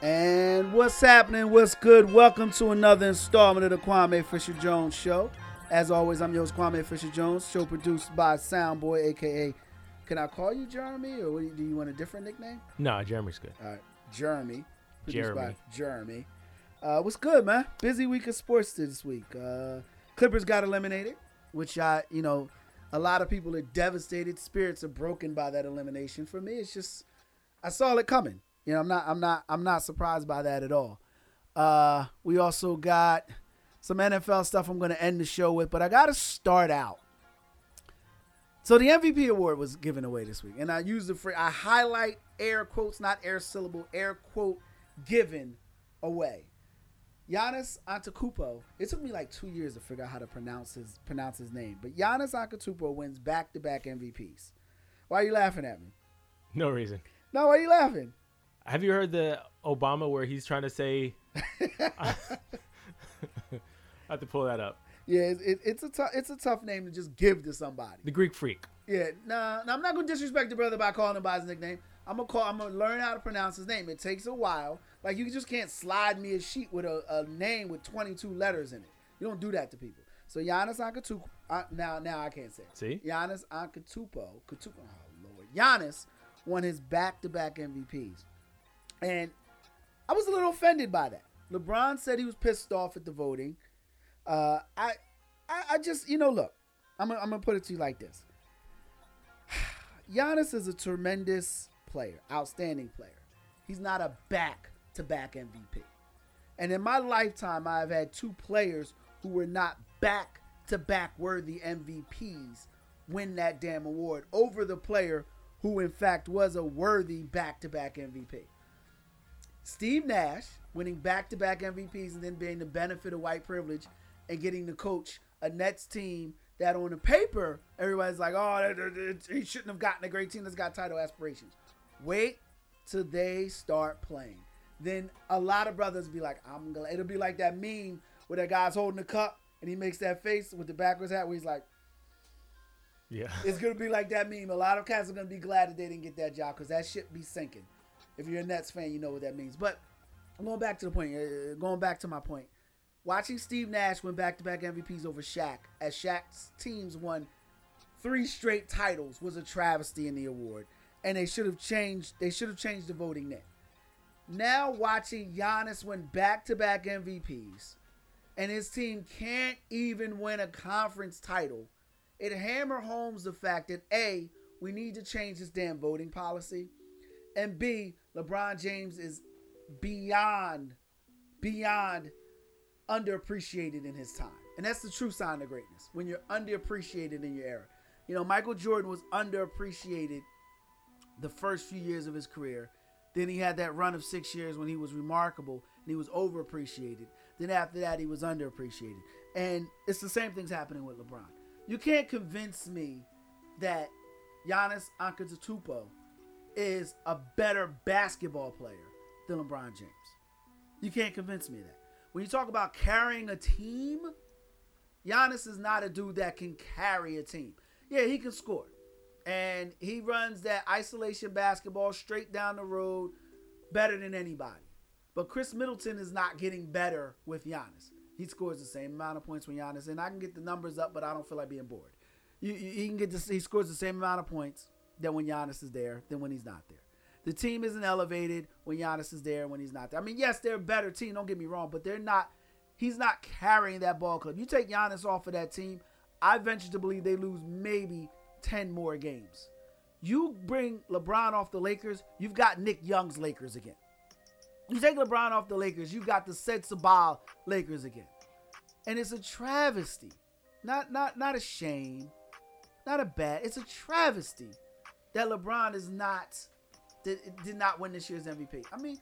And what's happening? What's good? Welcome to another installment of the Kwame Fisher Jones Show. As always, I'm your host, Kwame Fisher Jones. Show produced by Soundboy, aka. Can I call you Jeremy, or what do you, do you want a different nickname? No, Jeremy's good. All right, Jeremy. Produced Jeremy. by Jeremy. Uh, what's good, man? Busy week of sports this week. Uh, Clippers got eliminated, which I, you know, a lot of people are devastated. Spirits are broken by that elimination. For me, it's just I saw it coming. You know, I'm not, I'm not, I'm not surprised by that at all. Uh, we also got some NFL stuff. I'm going to end the show with, but I got to start out. So the MVP award was given away this week, and I use the phrase I highlight air quotes, not air syllable, air quote given away. Giannis Antetokounmpo. It took me like two years to figure out how to pronounce his pronounce his name, but Giannis Antetokounmpo wins back to back MVPs. Why are you laughing at me? No reason. No, why are you laughing? Have you heard the Obama where he's trying to say? I have to pull that up. Yeah, it, it, it's a tough it's a tough name to just give to somebody. The Greek freak. Yeah, nah, nah, I'm not gonna disrespect the brother by calling him by his nickname. I'm gonna call. I'm gonna learn how to pronounce his name. It takes a while. Like you just can't slide me a sheet with a, a name with 22 letters in it. You don't do that to people. So Giannis Antetokounmpo. Uh, now, now I can't say. It. See? Giannis Antetokounmpo. Oh Lord, Giannis won his back-to-back MVPs, and I was a little offended by that. LeBron said he was pissed off at the voting. Uh, I, I, I just, you know, look, I'm gonna, I'm gonna put it to you like this. Giannis is a tremendous player, outstanding player. He's not a back to back MVP. And in my lifetime, I've had two players who were not back to back worthy MVPs win that damn award over the player who, in fact, was a worthy back to back MVP. Steve Nash winning back to back MVPs and then being the benefit of white privilege and getting to coach a Nets team that on the paper, everybody's like, oh, he shouldn't have gotten a great team that's got title aspirations. Wait till they start playing. Then a lot of brothers be like, I'm gonna, it'll be like that meme where that guy's holding the cup and he makes that face with the backwards hat where he's like, Yeah. it's gonna be like that meme. A lot of cats are gonna be glad that they didn't get that job because that shit be sinking. If you're a Nets fan, you know what that means. But I'm going back to the point, uh, going back to my point, watching Steve Nash win back-to-back MVPs over Shaq, as Shaq's teams won three straight titles, was a travesty in the award, and they should have changed. They should have changed the voting then. Now watching Giannis win back-to-back MVPs, and his team can't even win a conference title it hammer homes the fact that A, we need to change this damn voting policy, and B, LeBron James is beyond, beyond underappreciated in his time. And that's the true sign of greatness when you're underappreciated in your era. You know, Michael Jordan was underappreciated the first few years of his career. Then he had that run of six years when he was remarkable and he was overappreciated. Then after that, he was underappreciated. And it's the same things happening with LeBron. You can't convince me that Giannis Antetokounmpo is a better basketball player than LeBron James. You can't convince me that. When you talk about carrying a team, Giannis is not a dude that can carry a team. Yeah, he can score. And he runs that isolation basketball straight down the road better than anybody. But Khris Middleton is not getting better with Giannis. He scores the same amount of points with Giannis, and I can get the numbers up, but I don't feel like being bored. You, you, he can get this. He scores the same amount of points than when Giannis is there than when he's not there. The team isn't elevated when Giannis is there when he's not there. I mean, yes, they're a better team. Don't get me wrong, but they're not. He's not carrying that ball club. You take Giannis off of that team, I venture to believe they lose maybe ten more games. You bring LeBron off the Lakers, you've got Nick Young's Lakers again. You take LeBron off the Lakers, you've got the Sed Sabal Lakers again. And it's a travesty. Not not not a shame. Not a bad. It's a travesty that LeBron is not did, did not win this year's MVP. I mean,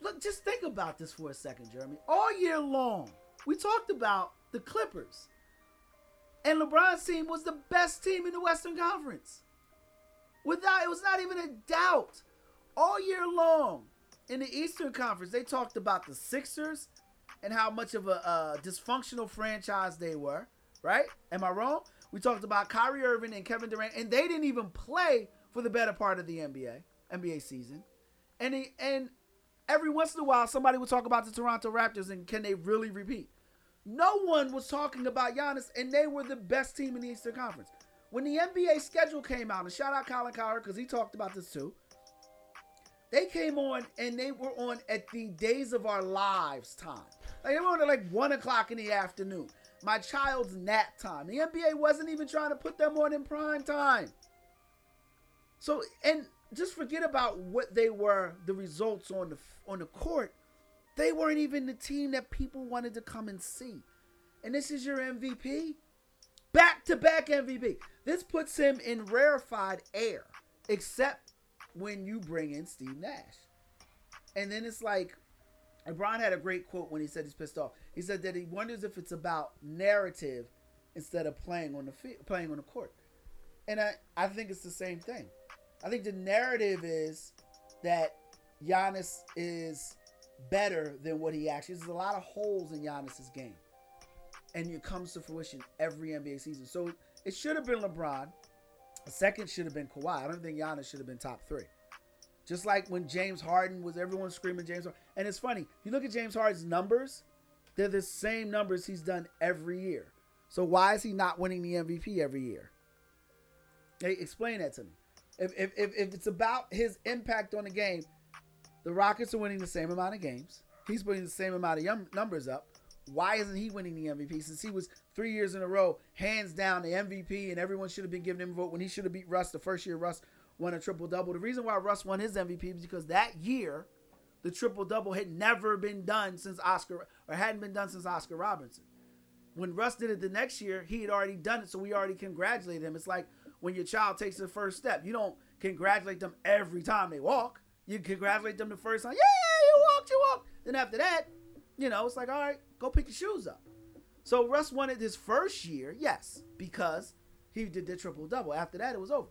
look, just think about this for a second, Jeremy. All year long, we talked about the Clippers. And LeBron's team was the best team in the Western Conference. Without it was not even a doubt. All year long in the Eastern Conference, they talked about the Sixers and how much of a uh, dysfunctional franchise they were. Right? Am I wrong? We talked about Kyrie Irving and Kevin Durant, and they didn't even play for the better part of the NBA NBA season. And he, and every once in a while somebody would talk about the Toronto Raptors and can they really repeat? No one was talking about Giannis, and they were the best team in the Eastern Conference. When the NBA schedule came out, and shout out Colin Cowherd because he talked about this too. They came on and they were on at the days of our lives time. Like they were on at like one o'clock in the afternoon. My child's nap time. The NBA wasn't even trying to put them on in prime time. So and just forget about what they were, the results on the on the court. They weren't even the team that people wanted to come and see. And this is your MVP? Back to back MVP. This puts him in rarefied air, except when you bring in Steve Nash. And then it's like, LeBron had a great quote when he said he's pissed off. He said that he wonders if it's about narrative instead of playing on the field, playing on the court. And I, I think it's the same thing. I think the narrative is that Giannis is better than what he actually is. There's a lot of holes in Giannis's game. And it comes to fruition every NBA season. So it should have been LeBron. A second should have been Kawhi. I don't think Giannis should have been top three. Just like when James Harden was everyone screaming James Harden. And it's funny, you look at James Harden's numbers, they're the same numbers he's done every year. So why is he not winning the MVP every year? Hey, explain that to me. If, if, if, if it's about his impact on the game, the Rockets are winning the same amount of games. He's putting the same amount of numbers up. Why isn't he winning the MVP since he was three years in a row, hands down the MVP, and everyone should have been giving him a vote when he should have beat Russ the first year Russ won a triple double. The reason why Russ won his MVP is because that year, the triple double had never been done since Oscar or hadn't been done since Oscar Robertson. When Russ did it the next year, he had already done it, so we already congratulated him. It's like when your child takes the first step. You don't congratulate them every time they walk. You congratulate them the first time. Yeah, you walked, you walked. Then after that, you know, it's like, all right, go pick your shoes up. So Russ wanted his first year, yes, because he did the triple double. After that, it was over.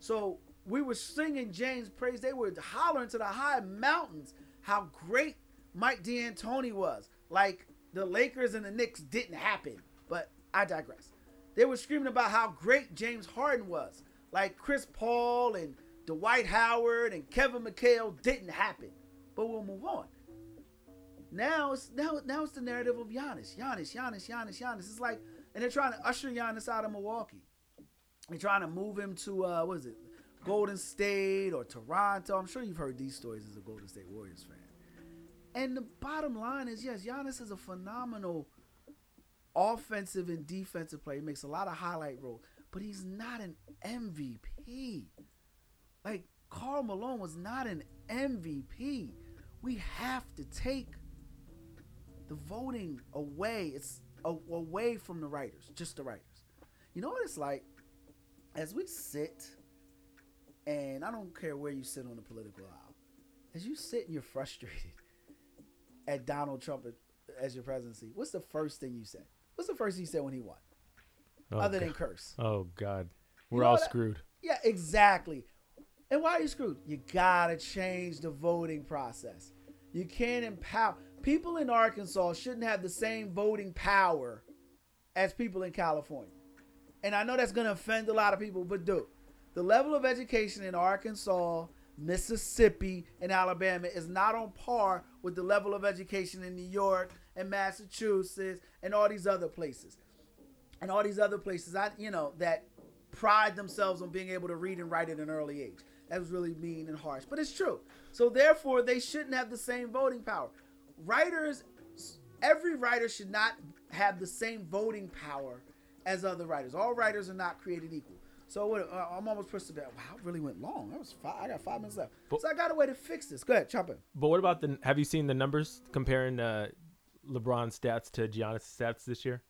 So we were singing James praise. They were hollering to the high mountains how great Mike D'Antoni was. Like the Lakers and the Knicks didn't happen, but I digress. They were screaming about how great James Harden was. Like Chris Paul and Dwight Howard and Kevin McHale didn't happen. But we'll move on. Now it's now now it's the narrative of Giannis, Giannis, Giannis, Giannis, Giannis. It's like, and they're trying to usher Giannis out of Milwaukee. They're trying to move him to uh, what is it, Golden State or Toronto. I'm sure you've heard these stories as a Golden State Warriors fan. And the bottom line is, yes, Giannis is a phenomenal offensive and defensive player. He makes a lot of highlight roles, but he's not an MVP. Like Karl Malone was not an MVP. We have to take the voting away. It's away from the writers, just the writers. You know what it's like? As we sit, and I don't care where you sit on the political aisle, as you sit and you're frustrated at Donald Trump as your presidency, what's the first thing you said? What's the first thing you said when he won? Oh, Other God. than curse. Oh God, we're know all what I- screwed. Yeah, exactly. And why are you screwed? You gotta change the voting process. You can't empower people in Arkansas shouldn't have the same voting power as people in California. And I know that's gonna offend a lot of people, but dude, the level of education in Arkansas, Mississippi, and Alabama is not on par with the level of education in New York and Massachusetts and all these other places and all these other places I you know that pride themselves on being able to read and write at an early age. That was really mean and harsh, but it's true. So therefore, they shouldn't have the same voting power. Writers, every writer should not have the same voting power as other writers. All writers are not created equal. So what, uh, I'm almost pushed to that. Wow, it really went long. That was five, I got five minutes left. But- so I got a way to fix this. Go ahead, chop in. But what about the? Have you seen the numbers comparing uh, LeBron's stats to Giannis' stats this year?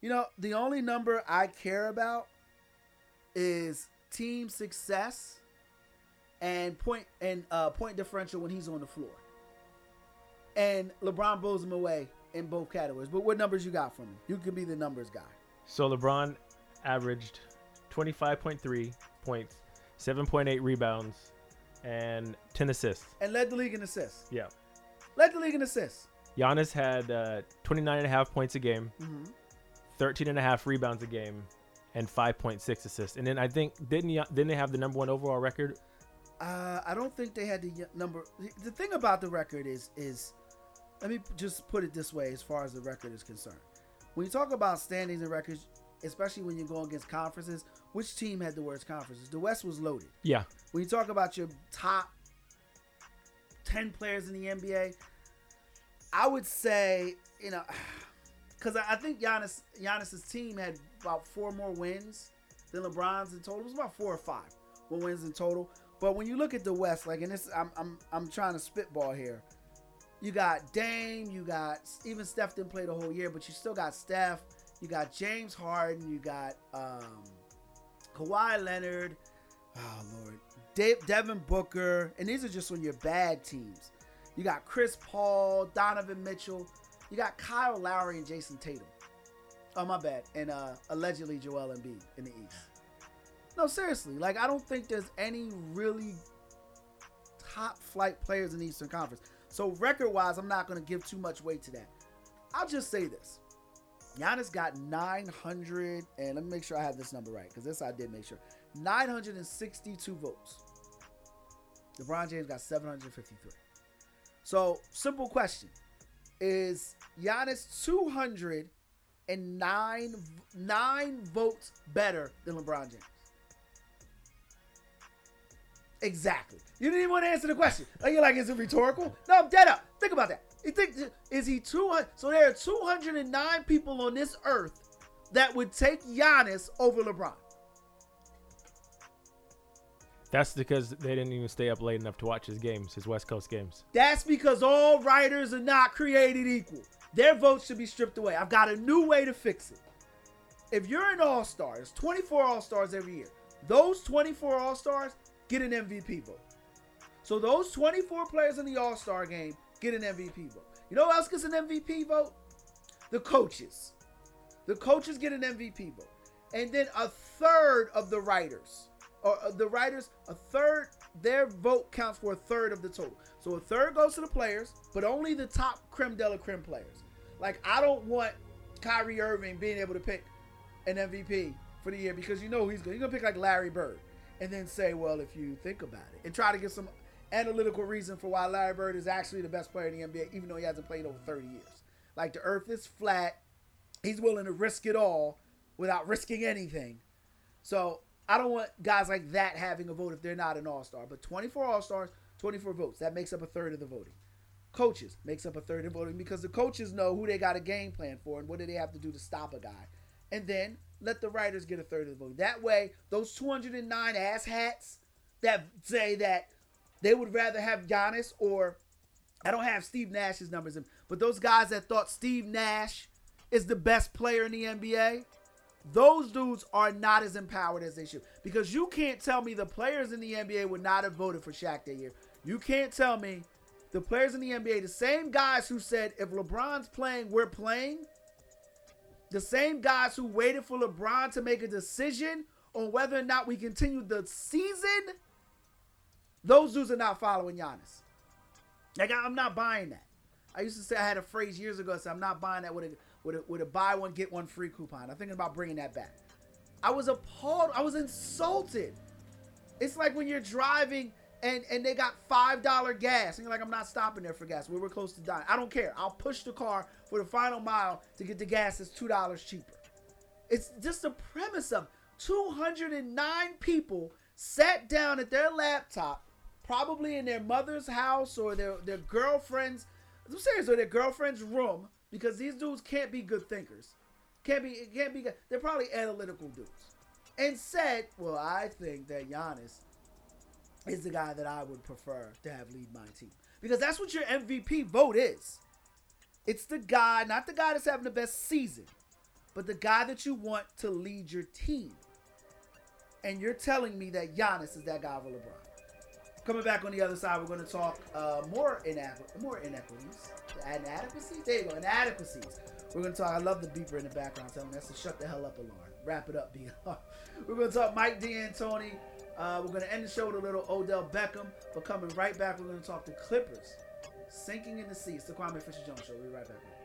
You know, the only number I care about is team success and point and uh, point differential when he's on the floor. And LeBron blows him away in both categories. But what numbers you got for me? You can be the numbers guy. So LeBron averaged 25.3 points, 7.8 rebounds, and 10 assists. And led the league in assists. Yeah. Led the league in assists. Giannis had uh, 29 and a half points a game, hmm 13 and a half rebounds a game, and 5.6 assists. And then I think didn't didn't they have the number one overall record Uh, I don't think they had the number. The thing about the record is is let me just put it this way as far as the record is concerned. When you talk about standings and records, especially when you go against conferences, which team had the worst conferences? The West was loaded. Yeah. When you talk about your top 10 players in the NBA, I would say, you know, because I I think Giannis Giannis's team had about four more wins than LeBron's in total. It was about four or five more wins in total. But when you look at the West, like, and this, I'm I'm I'm trying to spitball here. You got Dame, you got even Steph didn't play the whole year, but you still got Steph. You got James Harden. You got um, Kawhi Leonard. Oh Lord, De- Devin Booker, and these are just on your bad teams. You got Chris Paul, Donovan Mitchell. You got Kyle Lowry and Jayson Tatum. Oh my bad, and uh, allegedly Joel Embiid in the East. No, seriously, like I don't think there's any really top flight players in the Eastern Conference. So record wise, I'm not going to give too much weight to that. I'll just say this: Giannis got 900, and let me make sure I have this number right because this I did make sure 962 votes. LeBron James got 753. So, simple question: Is Giannis 209 nine votes better than LeBron James? Exactly. You didn't even want to answer the question. Like you're like, is it rhetorical? No, I'm dead up. Think about that. You think is he 200? So there are 209 people on this earth that would take Giannis over LeBron. That's because they didn't even stay up late enough to watch his games, his West Coast games. That's because all writers are not created equal. Their votes should be stripped away. I've got a new way to fix it. If you're an All Star, there's 24 All Stars every year. Those 24 All Stars get an MVP vote. So those 24 players in the All Star game get an MVP vote. You know who else gets an MVP vote? The coaches. The coaches get an MVP vote. And then a third of the writers, or uh, the writers, a third, their vote counts for a third of the total. So a third goes to the players, but only the top creme de la creme players. Like, I don't want Kyrie Irving being able to pick an MVP for the year because you know he's going to pick like Larry Bird and then say, well, if you think about it, and try to get some analytical reason for why Larry Bird is actually the best player in the NBA, even though he hasn't played over 30 years. Like the earth is flat. He's willing to risk it all without risking anything. So I don't want guys like that having a vote if they're not an all star. But 24 all stars, 24 votes. That makes up a third of the voting. Coaches makes up a third of voting because the coaches know who they got a game plan for and what do they have to do to stop a guy. And then let the writers get a third of the vote. That way, those 209 ass hats that say that they would rather have Giannis or I don't have Steve Nash's numbers, in, but those guys that thought Steve Nash is the best player in the NBA, those dudes are not as empowered as they should. Because you can't tell me the players in the NBA would not have voted for Shaq that year. You can't tell me the players in the NBA, the same guys who said if LeBron's playing, we're playing, the same guys who waited for LeBron to make a decision on whether or not we continue the season, those dudes are not following Giannis. Like I'm not buying that. I used to say I had a phrase years ago. I said I'm not buying that with a with a, with a buy one get one free coupon. I'm thinking about bringing that back. I was appalled. I was insulted. It's like when you're driving and and they got five dollar gas and you're like I'm not stopping there for gas. We were close to dying. I don't care. I'll push the car for the final mile to get the gas that's two dollars cheaper. It's just the premise of 209 people sat down at their laptop, probably in their mother's house or their their girlfriend's. I'm serious, or their girlfriend's room because these dudes can't be good thinkers. Can't be can't be. They're probably analytical dudes. And said, well, I think that Giannis is the guy that I would prefer to have lead my team. Because that's what your MVP vote is. It's the guy, not the guy that's having the best season, but the guy that you want to lead your team. And you're telling me that Giannis is that guy over LeBron. Coming back on the other side, we're going to talk uh, more more inequities, inadequacies. There you go, inadequacies. We're going to talk. I love the beeper in the background telling us to shut the hell up, alarm. Wrap it up, BR. we're going to talk Mike D'Antoni. Uh, we're going to end the show with a little Odell Beckham. But coming right back, we're going to talk the Clippers sinking in the sea. It's the Kwame Fisher Jones Show. We'll be right back.